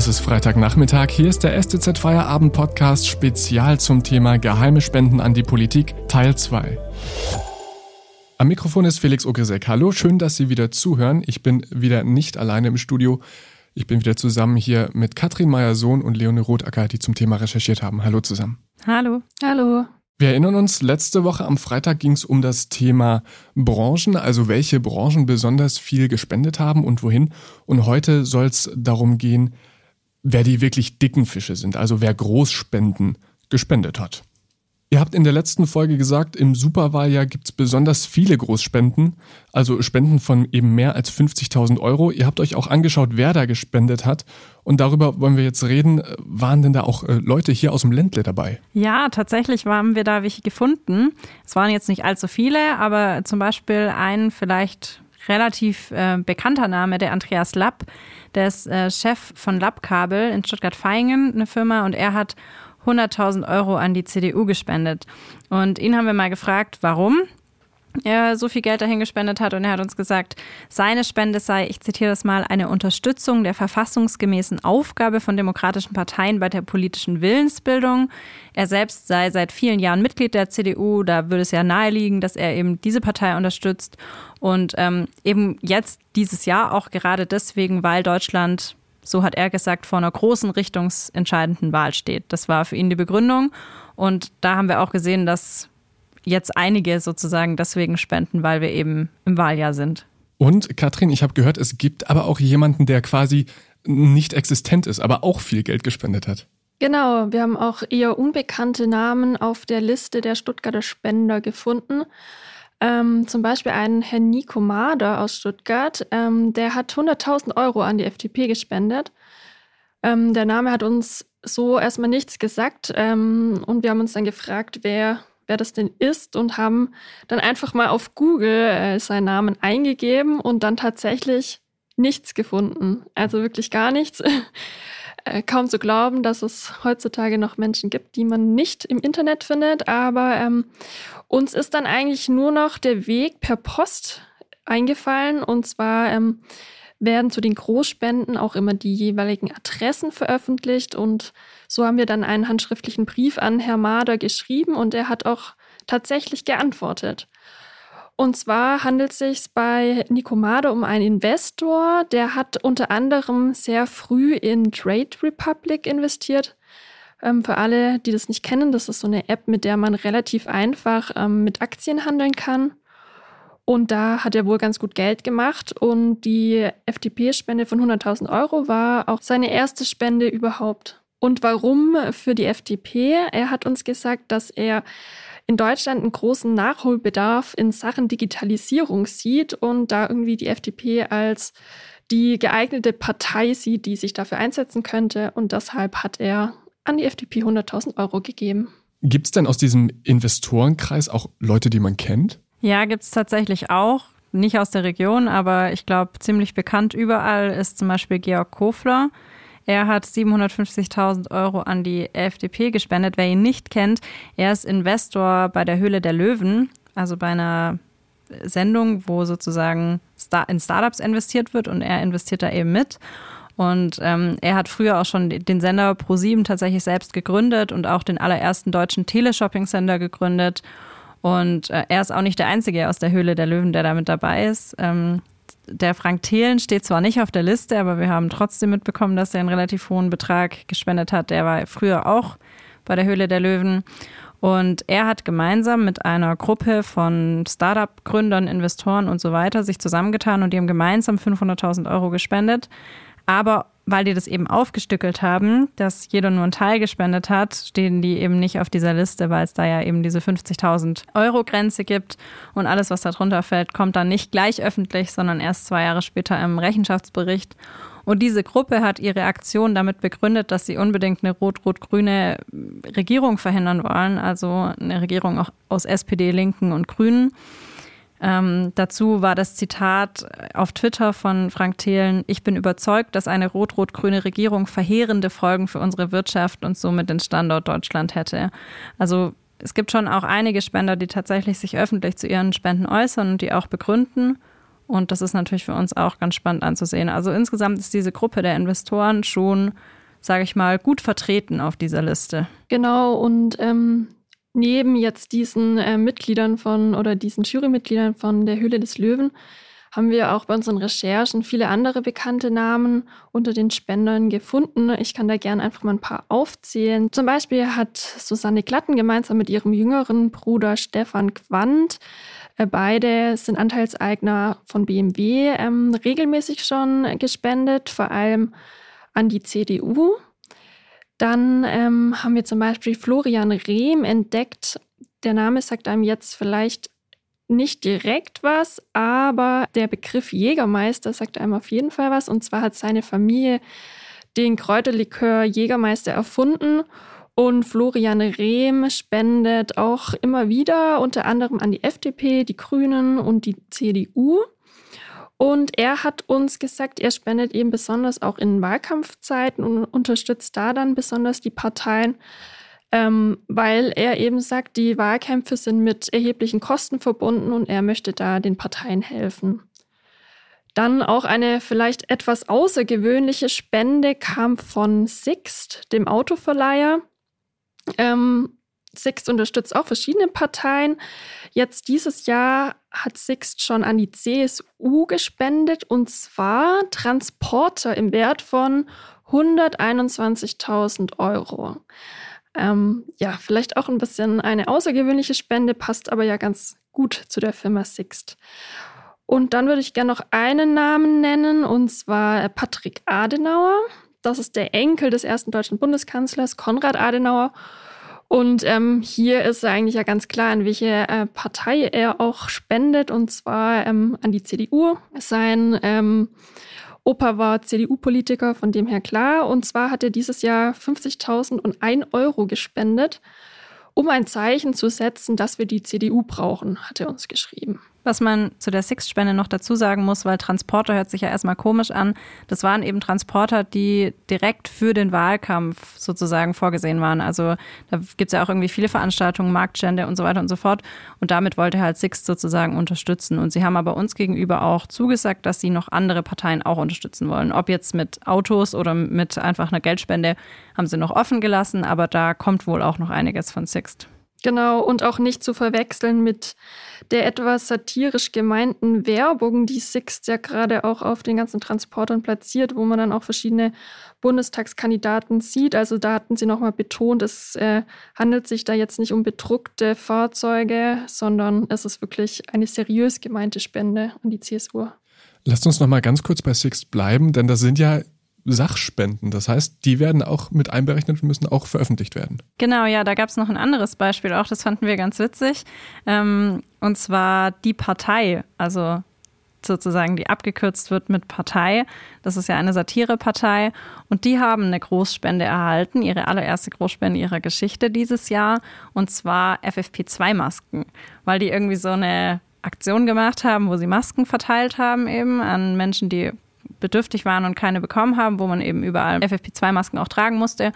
Es ist Freitagnachmittag. Hier ist der STZ Feierabend Podcast spezial zum Thema Geheime Spenden an die Politik Teil 2. Am Mikrofon ist Felix Ogresek. Hallo, schön, dass Sie wieder zuhören. Ich bin wieder nicht alleine im Studio. Ich bin wieder zusammen hier mit Katrin Meyer-Sohn und Leonie Rotacker, die zum Thema recherchiert haben. Hallo zusammen. Hallo. Hallo. Wir erinnern uns, letzte Woche am Freitag ging es um das Thema Branchen, also welche Branchen besonders viel gespendet haben und wohin. Und heute soll es darum gehen, wer die wirklich dicken Fische sind, also wer Großspenden gespendet hat. Ihr habt in der letzten Folge gesagt, im Superwahljahr gibt es besonders viele Großspenden, also Spenden von eben mehr als 50.000 Euro. Ihr habt euch auch angeschaut, wer da gespendet hat. Und darüber wollen wir jetzt reden. Waren denn da auch äh, Leute hier aus dem Ländle dabei? Ja, tatsächlich haben wir da welche gefunden. Es waren jetzt nicht allzu viele, aber zum Beispiel ein vielleicht relativ äh, bekannter Name, der Andreas Lapp. Der ist äh, Chef von Lappkabel in Stuttgart-Vaihingen, eine Firma, und er hat 100.000 Euro an die CDU gespendet. Und ihn haben wir mal gefragt, warum so viel Geld dahin gespendet hat und er hat uns gesagt, seine Spende sei, ich zitiere das mal, eine Unterstützung der verfassungsgemäßen Aufgabe von demokratischen Parteien bei der politischen Willensbildung. Er selbst sei seit vielen Jahren Mitglied der CDU, da würde es ja naheliegen, dass er eben diese Partei unterstützt und ähm, eben jetzt dieses Jahr auch gerade deswegen, weil Deutschland so hat er gesagt, vor einer großen richtungsentscheidenden Wahl steht. Das war für ihn die Begründung. Und da haben wir auch gesehen, dass jetzt einige sozusagen deswegen spenden, weil wir eben im Wahljahr sind. Und Katrin, ich habe gehört, es gibt aber auch jemanden, der quasi nicht existent ist, aber auch viel Geld gespendet hat. Genau, wir haben auch eher unbekannte Namen auf der Liste der Stuttgarter Spender gefunden. Ähm, zum Beispiel ein Herr Nico Mader aus Stuttgart, ähm, der hat 100.000 Euro an die FDP gespendet. Ähm, der Name hat uns so erstmal nichts gesagt ähm, und wir haben uns dann gefragt, wer, wer das denn ist und haben dann einfach mal auf Google äh, seinen Namen eingegeben und dann tatsächlich nichts gefunden. Also wirklich gar nichts. Äh, kaum zu glauben, dass es heutzutage noch Menschen gibt, die man nicht im Internet findet. Aber ähm, uns ist dann eigentlich nur noch der Weg per Post eingefallen. Und zwar ähm, werden zu den Großspenden auch immer die jeweiligen Adressen veröffentlicht. Und so haben wir dann einen handschriftlichen Brief an Herr Mader geschrieben und er hat auch tatsächlich geantwortet. Und zwar handelt es sich bei Nicomade um einen Investor, der hat unter anderem sehr früh in Trade Republic investiert. Ähm, für alle, die das nicht kennen, das ist so eine App, mit der man relativ einfach ähm, mit Aktien handeln kann. Und da hat er wohl ganz gut Geld gemacht. Und die FDP-Spende von 100.000 Euro war auch seine erste Spende überhaupt. Und warum für die FDP? Er hat uns gesagt, dass er in Deutschland einen großen Nachholbedarf in Sachen Digitalisierung sieht und da irgendwie die FDP als die geeignete Partei sieht, die sich dafür einsetzen könnte. Und deshalb hat er an die FDP 100.000 Euro gegeben. Gibt es denn aus diesem Investorenkreis auch Leute, die man kennt? Ja, gibt es tatsächlich auch. Nicht aus der Region, aber ich glaube, ziemlich bekannt überall ist zum Beispiel Georg Kofler. Er hat 750.000 Euro an die FDP gespendet. Wer ihn nicht kennt, er ist Investor bei der Höhle der Löwen, also bei einer Sendung, wo sozusagen in Startups investiert wird und er investiert da eben mit. Und ähm, er hat früher auch schon den Sender Pro7 tatsächlich selbst gegründet und auch den allerersten deutschen Teleshopping-Sender gegründet. Und äh, er ist auch nicht der Einzige aus der Höhle der Löwen, der da mit dabei ist. Ähm, der Frank Thelen steht zwar nicht auf der Liste, aber wir haben trotzdem mitbekommen, dass er einen relativ hohen Betrag gespendet hat. Der war früher auch bei der Höhle der Löwen. Und er hat gemeinsam mit einer Gruppe von Startup-Gründern, Investoren und so weiter sich zusammengetan und die haben gemeinsam 500.000 Euro gespendet. Aber weil die das eben aufgestückelt haben, dass jeder nur einen Teil gespendet hat, stehen die eben nicht auf dieser Liste, weil es da ja eben diese 50.000 Euro Grenze gibt und alles, was darunter fällt, kommt dann nicht gleich öffentlich, sondern erst zwei Jahre später im Rechenschaftsbericht. Und diese Gruppe hat ihre Aktion damit begründet, dass sie unbedingt eine rot-rot-grüne Regierung verhindern wollen, also eine Regierung auch aus SPD, Linken und Grünen. Ähm, dazu war das Zitat auf Twitter von Frank Thelen, ich bin überzeugt, dass eine rot-rot-grüne Regierung verheerende Folgen für unsere Wirtschaft und somit den Standort Deutschland hätte. Also es gibt schon auch einige Spender, die tatsächlich sich öffentlich zu ihren Spenden äußern und die auch begründen. Und das ist natürlich für uns auch ganz spannend anzusehen. Also insgesamt ist diese Gruppe der Investoren schon, sage ich mal, gut vertreten auf dieser Liste. Genau, und ähm, neben jetzt diesen äh, Mitgliedern von oder diesen Jurymitgliedern von der Höhle des Löwen haben wir auch bei unseren Recherchen viele andere bekannte Namen unter den Spendern gefunden. Ich kann da gerne einfach mal ein paar aufzählen. Zum Beispiel hat Susanne Glatten gemeinsam mit ihrem jüngeren Bruder Stefan Quandt äh, Beide sind Anteilseigner von BMW, ähm, regelmäßig schon gespendet, vor allem an die CDU. Dann ähm, haben wir zum Beispiel Florian Rehm entdeckt. Der Name sagt einem jetzt vielleicht nicht direkt was, aber der Begriff Jägermeister sagt einem auf jeden Fall was. Und zwar hat seine Familie den Kräuterlikör Jägermeister erfunden. Und Florian Rehm spendet auch immer wieder, unter anderem an die FDP, die Grünen und die CDU. Und er hat uns gesagt, er spendet eben besonders auch in Wahlkampfzeiten und unterstützt da dann besonders die Parteien, ähm, weil er eben sagt, die Wahlkämpfe sind mit erheblichen Kosten verbunden und er möchte da den Parteien helfen. Dann auch eine vielleicht etwas außergewöhnliche Spende kam von Sixt, dem Autoverleiher. Ähm, Sixt unterstützt auch verschiedene Parteien. Jetzt dieses Jahr hat Sixt schon an die CSU gespendet und zwar Transporter im Wert von 121.000 Euro. Ähm, ja, vielleicht auch ein bisschen eine außergewöhnliche Spende, passt aber ja ganz gut zu der Firma Sixt. Und dann würde ich gerne noch einen Namen nennen, und zwar Patrick Adenauer. Das ist der Enkel des ersten deutschen Bundeskanzlers Konrad Adenauer. Und ähm, hier ist eigentlich ja ganz klar, an welche äh, Partei er auch spendet, und zwar ähm, an die CDU. Sein ähm, Opa war CDU-Politiker, von dem her klar. Und zwar hat er dieses Jahr 50.001 Euro gespendet, um ein Zeichen zu setzen, dass wir die CDU brauchen, hat er uns geschrieben. Was man zu der Six-Spende noch dazu sagen muss, weil Transporter hört sich ja erstmal komisch an. Das waren eben Transporter, die direkt für den Wahlkampf sozusagen vorgesehen waren. Also da gibt es ja auch irgendwie viele Veranstaltungen, Marktstände und so weiter und so fort. Und damit wollte halt Six sozusagen unterstützen. Und sie haben aber uns gegenüber auch zugesagt, dass sie noch andere Parteien auch unterstützen wollen. Ob jetzt mit Autos oder mit einfach einer Geldspende, haben sie noch offen gelassen. Aber da kommt wohl auch noch einiges von Sixt. Genau, und auch nicht zu verwechseln mit der etwas satirisch gemeinten Werbung, die Sixt ja gerade auch auf den ganzen Transportern platziert, wo man dann auch verschiedene Bundestagskandidaten sieht. Also da hatten sie nochmal betont, es äh, handelt sich da jetzt nicht um bedruckte Fahrzeuge, sondern es ist wirklich eine seriös gemeinte Spende an die CSU. Lasst uns nochmal ganz kurz bei Sixt bleiben, denn das sind ja Sachspenden. Das heißt, die werden auch mit einberechnet und müssen auch veröffentlicht werden. Genau, ja, da gab es noch ein anderes Beispiel auch, das fanden wir ganz witzig. Ähm, und zwar die Partei, also sozusagen, die abgekürzt wird mit Partei. Das ist ja eine Satirepartei. Und die haben eine Großspende erhalten, ihre allererste Großspende ihrer Geschichte dieses Jahr. Und zwar FFP2-Masken, weil die irgendwie so eine Aktion gemacht haben, wo sie Masken verteilt haben eben an Menschen, die bedürftig waren und keine bekommen haben, wo man eben überall FFP2-Masken auch tragen musste.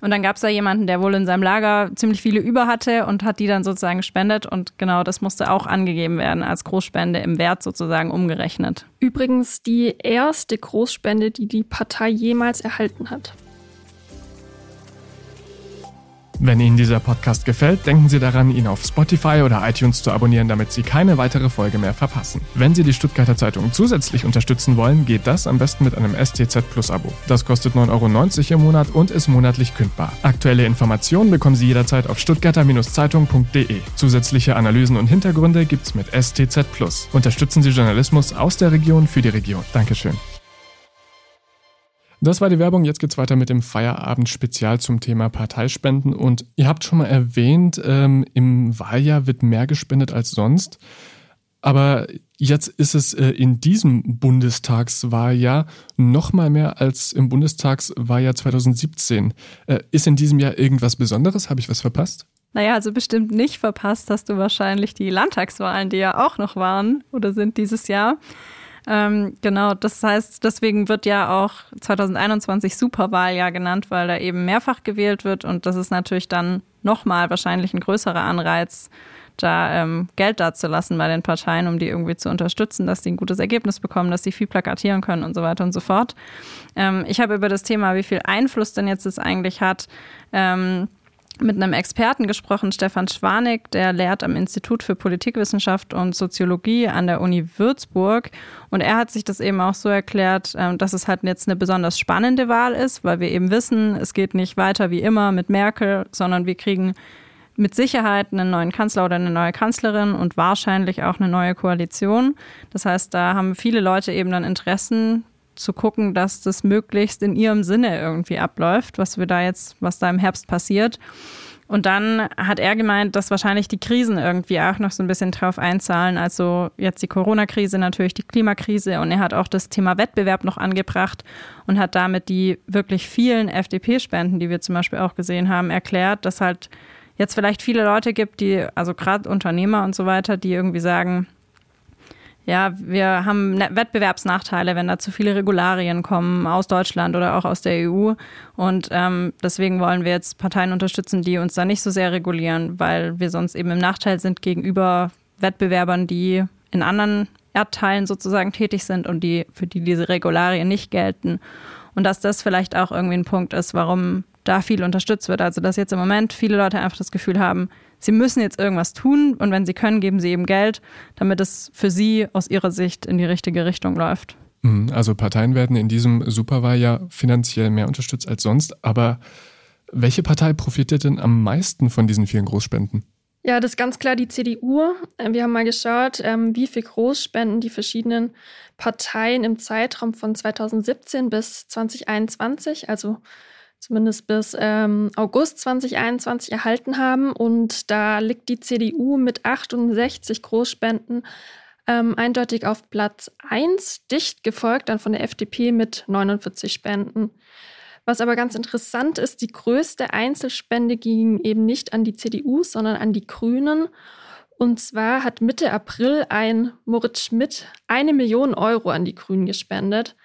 Und dann gab es da jemanden, der wohl in seinem Lager ziemlich viele über hatte und hat die dann sozusagen gespendet. Und genau das musste auch angegeben werden als Großspende im Wert sozusagen umgerechnet. Übrigens die erste Großspende, die die Partei jemals erhalten hat. Wenn Ihnen dieser Podcast gefällt, denken Sie daran, ihn auf Spotify oder iTunes zu abonnieren, damit Sie keine weitere Folge mehr verpassen. Wenn Sie die Stuttgarter Zeitung zusätzlich unterstützen wollen, geht das am besten mit einem STZ Plus Abo. Das kostet 9,90 Euro im Monat und ist monatlich kündbar. Aktuelle Informationen bekommen Sie jederzeit auf stuttgarter-zeitung.de. Zusätzliche Analysen und Hintergründe gibt's mit STZ Plus. Unterstützen Sie Journalismus aus der Region für die Region. Dankeschön. Das war die Werbung. Jetzt geht's weiter mit dem Feierabend-Spezial zum Thema Parteispenden. Und ihr habt schon mal erwähnt, ähm, im Wahljahr wird mehr gespendet als sonst. Aber jetzt ist es äh, in diesem Bundestagswahljahr noch mal mehr als im Bundestagswahljahr 2017. Äh, ist in diesem Jahr irgendwas Besonderes? Habe ich was verpasst? Naja, also bestimmt nicht verpasst hast du wahrscheinlich die Landtagswahlen, die ja auch noch waren oder sind dieses Jahr. Ähm, genau, das heißt, deswegen wird ja auch 2021 Superwahljahr genannt, weil da eben mehrfach gewählt wird und das ist natürlich dann nochmal wahrscheinlich ein größerer Anreiz, da ähm, Geld dazulassen bei den Parteien, um die irgendwie zu unterstützen, dass sie ein gutes Ergebnis bekommen, dass sie viel plakatieren können und so weiter und so fort. Ähm, ich habe über das Thema, wie viel Einfluss denn jetzt es eigentlich hat, ähm, mit einem Experten gesprochen, Stefan Schwanig, der lehrt am Institut für Politikwissenschaft und Soziologie an der Uni Würzburg. Und er hat sich das eben auch so erklärt, ähm, dass es halt jetzt eine besonders spannende Wahl ist, weil wir eben wissen, es geht nicht weiter wie immer mit Merkel, sondern wir kriegen mit Sicherheit einen neuen Kanzler oder eine neue Kanzlerin und wahrscheinlich auch eine neue Koalition. Das heißt, da haben viele Leute eben dann Interessen, zu gucken, dass das möglichst in ihrem Sinne irgendwie abläuft, was wir da jetzt, was da im Herbst passiert. Und dann hat er gemeint, dass wahrscheinlich die Krisen irgendwie auch noch so ein bisschen drauf einzahlen. Also jetzt die Corona-Krise, natürlich die Klimakrise. Und er hat auch das Thema Wettbewerb noch angebracht und hat damit die wirklich vielen FDP-Spenden, die wir zum Beispiel auch gesehen haben, erklärt, dass halt jetzt vielleicht viele Leute gibt, die, also gerade Unternehmer und so weiter, die irgendwie sagen, ja, wir haben ne-, Wettbewerbsnachteile, wenn da zu viele Regularien kommen aus Deutschland oder auch aus der EU. Und ähm, deswegen wollen wir jetzt Parteien unterstützen, die uns da nicht so sehr regulieren, weil wir sonst eben im Nachteil sind gegenüber Wettbewerbern, die in anderen Erdteilen sozusagen tätig sind und die, für die diese Regularien nicht gelten. Und dass das vielleicht auch irgendwie ein Punkt ist, warum da viel unterstützt wird. Also dass jetzt im Moment viele Leute einfach das Gefühl haben, sie müssen jetzt irgendwas tun und wenn sie können, geben sie eben Geld, damit es für sie aus ihrer Sicht in die richtige Richtung läuft. Mhm, also Parteien werden in diesem Superwahljahr finanziell mehr unterstützt als sonst, aber welche Partei profitiert denn am meisten von diesen vielen Großspenden? Ja, das ist ganz klar die CDU. Äh, wir haben mal geschaut, ähm, wie viel Großspenden die verschiedenen Parteien im Zeitraum von 2017 bis 2021, also zumindest bis ähm, August 2021 erhalten haben. Und da liegt die CDU mit 68 Großspenden ähm, eindeutig auf Platz 1, dicht gefolgt dann von der FDP mit 49 Spenden. Was aber ganz interessant ist, die größte Einzelspende ging eben nicht an die CDU, sondern an die Grünen. Und zwar hat Mitte April ein Moritz Schmidt eine Million Euro an die Grünen gespendet.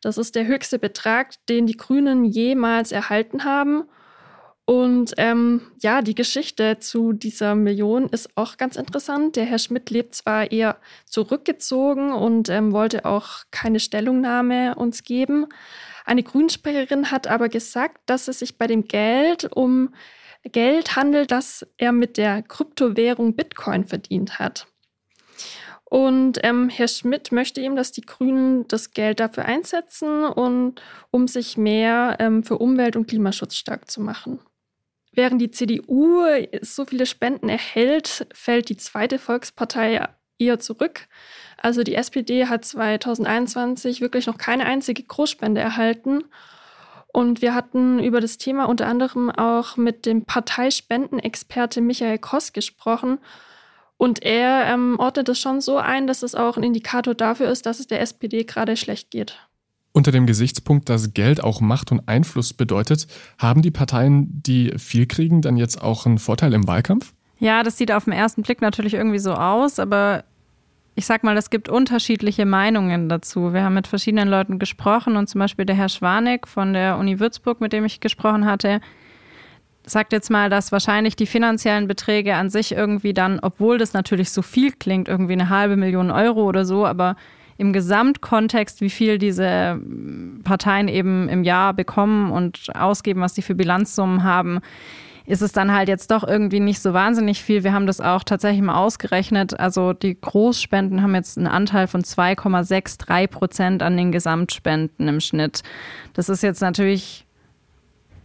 Das ist der höchste Betrag, den die Grünen jemals erhalten haben. Und ähm, ja, die Geschichte zu dieser Million ist auch ganz interessant. Der Herr Schmidt lebt zwar eher zurückgezogen und ähm, wollte auch keine Stellungnahme uns geben. Eine Grünsprecherin hat aber gesagt, dass es sich bei dem Geld um Geld handelt, das er mit der Kryptowährung Bitcoin verdient hat. Und ähm, Herr Schmidt möchte eben, dass die Grünen das Geld dafür einsetzen und um sich mehr ähm, für Umwelt- und Klimaschutz stark zu machen. Während die CDU so viele Spenden erhält, fällt die zweite Volkspartei eher zurück. Also die SPD hat 2021 wirklich noch keine einzige Großspende erhalten. Und wir hatten über das Thema unter anderem auch mit dem Parteispendenexperte Michael Koss gesprochen. Und er ähm, ordnet es schon so ein, dass es auch ein Indikator dafür ist, dass es der SPD gerade schlecht geht. Unter dem Gesichtspunkt, dass Geld auch Macht und Einfluss bedeutet, haben die Parteien, die viel kriegen, dann jetzt auch einen Vorteil im Wahlkampf? Ja, das sieht auf den ersten Blick natürlich irgendwie so aus, aber ich sag mal, es gibt unterschiedliche Meinungen dazu. Wir haben mit verschiedenen Leuten gesprochen und zum Beispiel der Herr Schwanek von der Uni Würzburg, mit dem ich gesprochen hatte, sagt jetzt mal, dass wahrscheinlich die finanziellen Beträge an sich irgendwie dann, obwohl das natürlich so viel klingt, irgendwie eine halbe Million Euro oder so, aber im Gesamtkontext, wie viel diese Parteien eben im Jahr bekommen und ausgeben, was sie für Bilanzsummen haben, ist es dann halt jetzt doch irgendwie nicht so wahnsinnig viel. Wir haben das auch tatsächlich mal ausgerechnet. Also die Großspenden haben jetzt einen Anteil von 2,63 Prozent an den Gesamtspenden im Schnitt. Das ist jetzt natürlich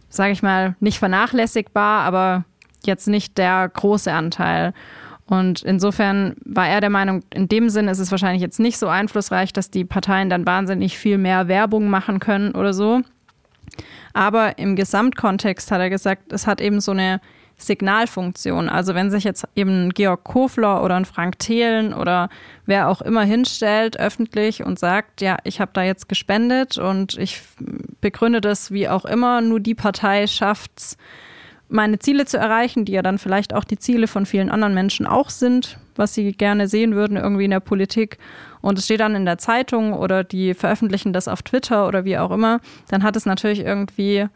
sage ich mal, nicht vernachlässigbar, aber jetzt nicht der große Anteil. Und insofern war er der Meinung, in dem Sinn ist es wahrscheinlich jetzt nicht so einflussreich, dass die Parteien dann wahnsinnig viel mehr Werbung machen können oder so. Aber im Gesamtkontext hat er gesagt, es hat eben so eine Signalfunktion. Also wenn sich jetzt eben Georg Kofler oder ein Frank Thelen oder wer auch immer hinstellt öffentlich und sagt, ja, ich habe da jetzt gespendet und ich begründe das wie auch immer, nur die Partei schafft's, meine Ziele zu erreichen, die ja dann vielleicht auch die Ziele von vielen anderen Menschen auch sind, was sie gerne sehen würden irgendwie in der Politik. Und es steht dann in der Zeitung oder die veröffentlichen das auf Twitter oder wie auch immer, dann hat es natürlich irgendwie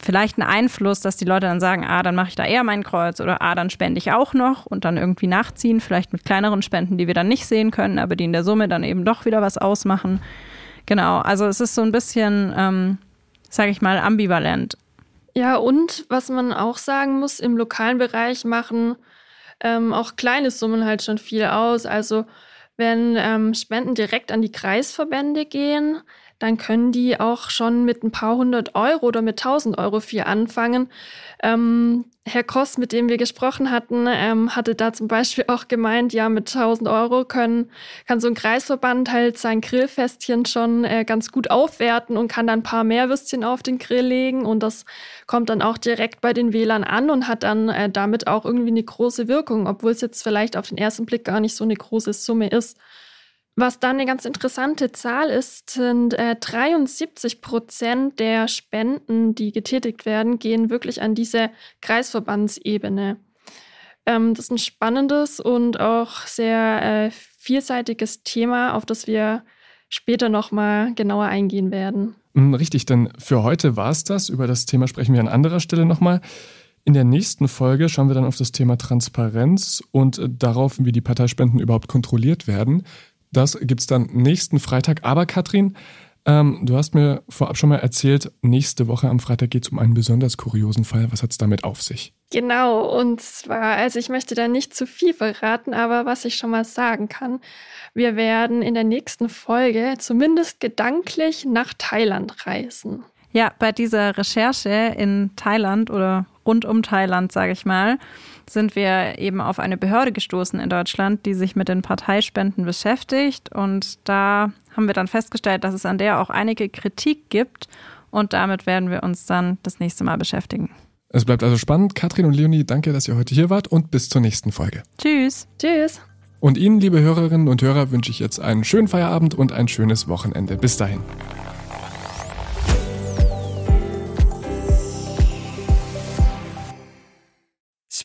vielleicht einen Einfluss, dass die Leute dann sagen, ah, dann mache ich da eher mein Kreuz oder ah, dann spende ich auch noch und dann irgendwie nachziehen, vielleicht mit kleineren Spenden, die wir dann nicht sehen können, aber die in der Summe dann eben doch wieder was ausmachen. Genau, also es ist so ein bisschen, ähm, sage ich mal, ambivalent. Ja, und was man auch sagen muss, im lokalen Bereich machen ähm, auch kleine Summen halt schon viel aus. Also wenn ähm, Spenden direkt an die Kreisverbände gehen, dann können die auch schon mit ein paar hundert Euro oder mit tausend Euro viel anfangen. Ähm, Herr Koss, mit dem wir gesprochen hatten, ähm, hatte da zum Beispiel auch gemeint, ja, mit tausend Euro können, kann so ein Kreisverband halt sein Grillfestchen schon äh, ganz gut aufwerten und kann dann ein paar mehr Würstchen auf den Grill legen und das kommt dann auch direkt bei den Wählern an und hat dann äh, damit auch irgendwie eine große Wirkung, obwohl es jetzt vielleicht auf den ersten Blick gar nicht so eine große Summe ist. Was dann eine ganz interessante Zahl ist, sind äh, 73 Prozent der Spenden, die getätigt werden, gehen wirklich an diese Kreisverbandsebene. Ähm, das ist ein spannendes und auch sehr äh, vielseitiges Thema, auf das wir später nochmal genauer eingehen werden. Hm, richtig, denn für heute war es das. Über das Thema sprechen wir an anderer Stelle nochmal. In der nächsten Folge schauen wir dann auf das Thema Transparenz und äh, darauf, wie die Parteispenden überhaupt kontrolliert werden. Das gibt es dann nächsten Freitag. Aber Katrin, ähm, du hast mir vorab schon mal erzählt, nächste Woche am Freitag geht es um einen besonders kuriosen Fall. Was hat es damit auf sich? Genau, und zwar, also ich möchte da nicht zu viel verraten, aber was ich schon mal sagen kann, wir werden in der nächsten Folge zumindest gedanklich nach Thailand reisen. Ja, bei dieser Recherche in Thailand oder rund um Thailand, sage ich mal, sind wir eben auf eine Behörde gestoßen in Deutschland, die sich mit den Parteispenden beschäftigt. Und da haben wir dann festgestellt, dass es an der auch einige Kritik gibt. Und damit werden wir uns dann das nächste Mal beschäftigen. Es bleibt also spannend. Katrin und Leonie, danke, dass ihr heute hier wart und bis zur nächsten Folge. Tschüss. Tschüss. Und Ihnen, liebe Hörerinnen und Hörer, wünsche ich jetzt einen schönen Feierabend und ein schönes Wochenende. Bis dahin.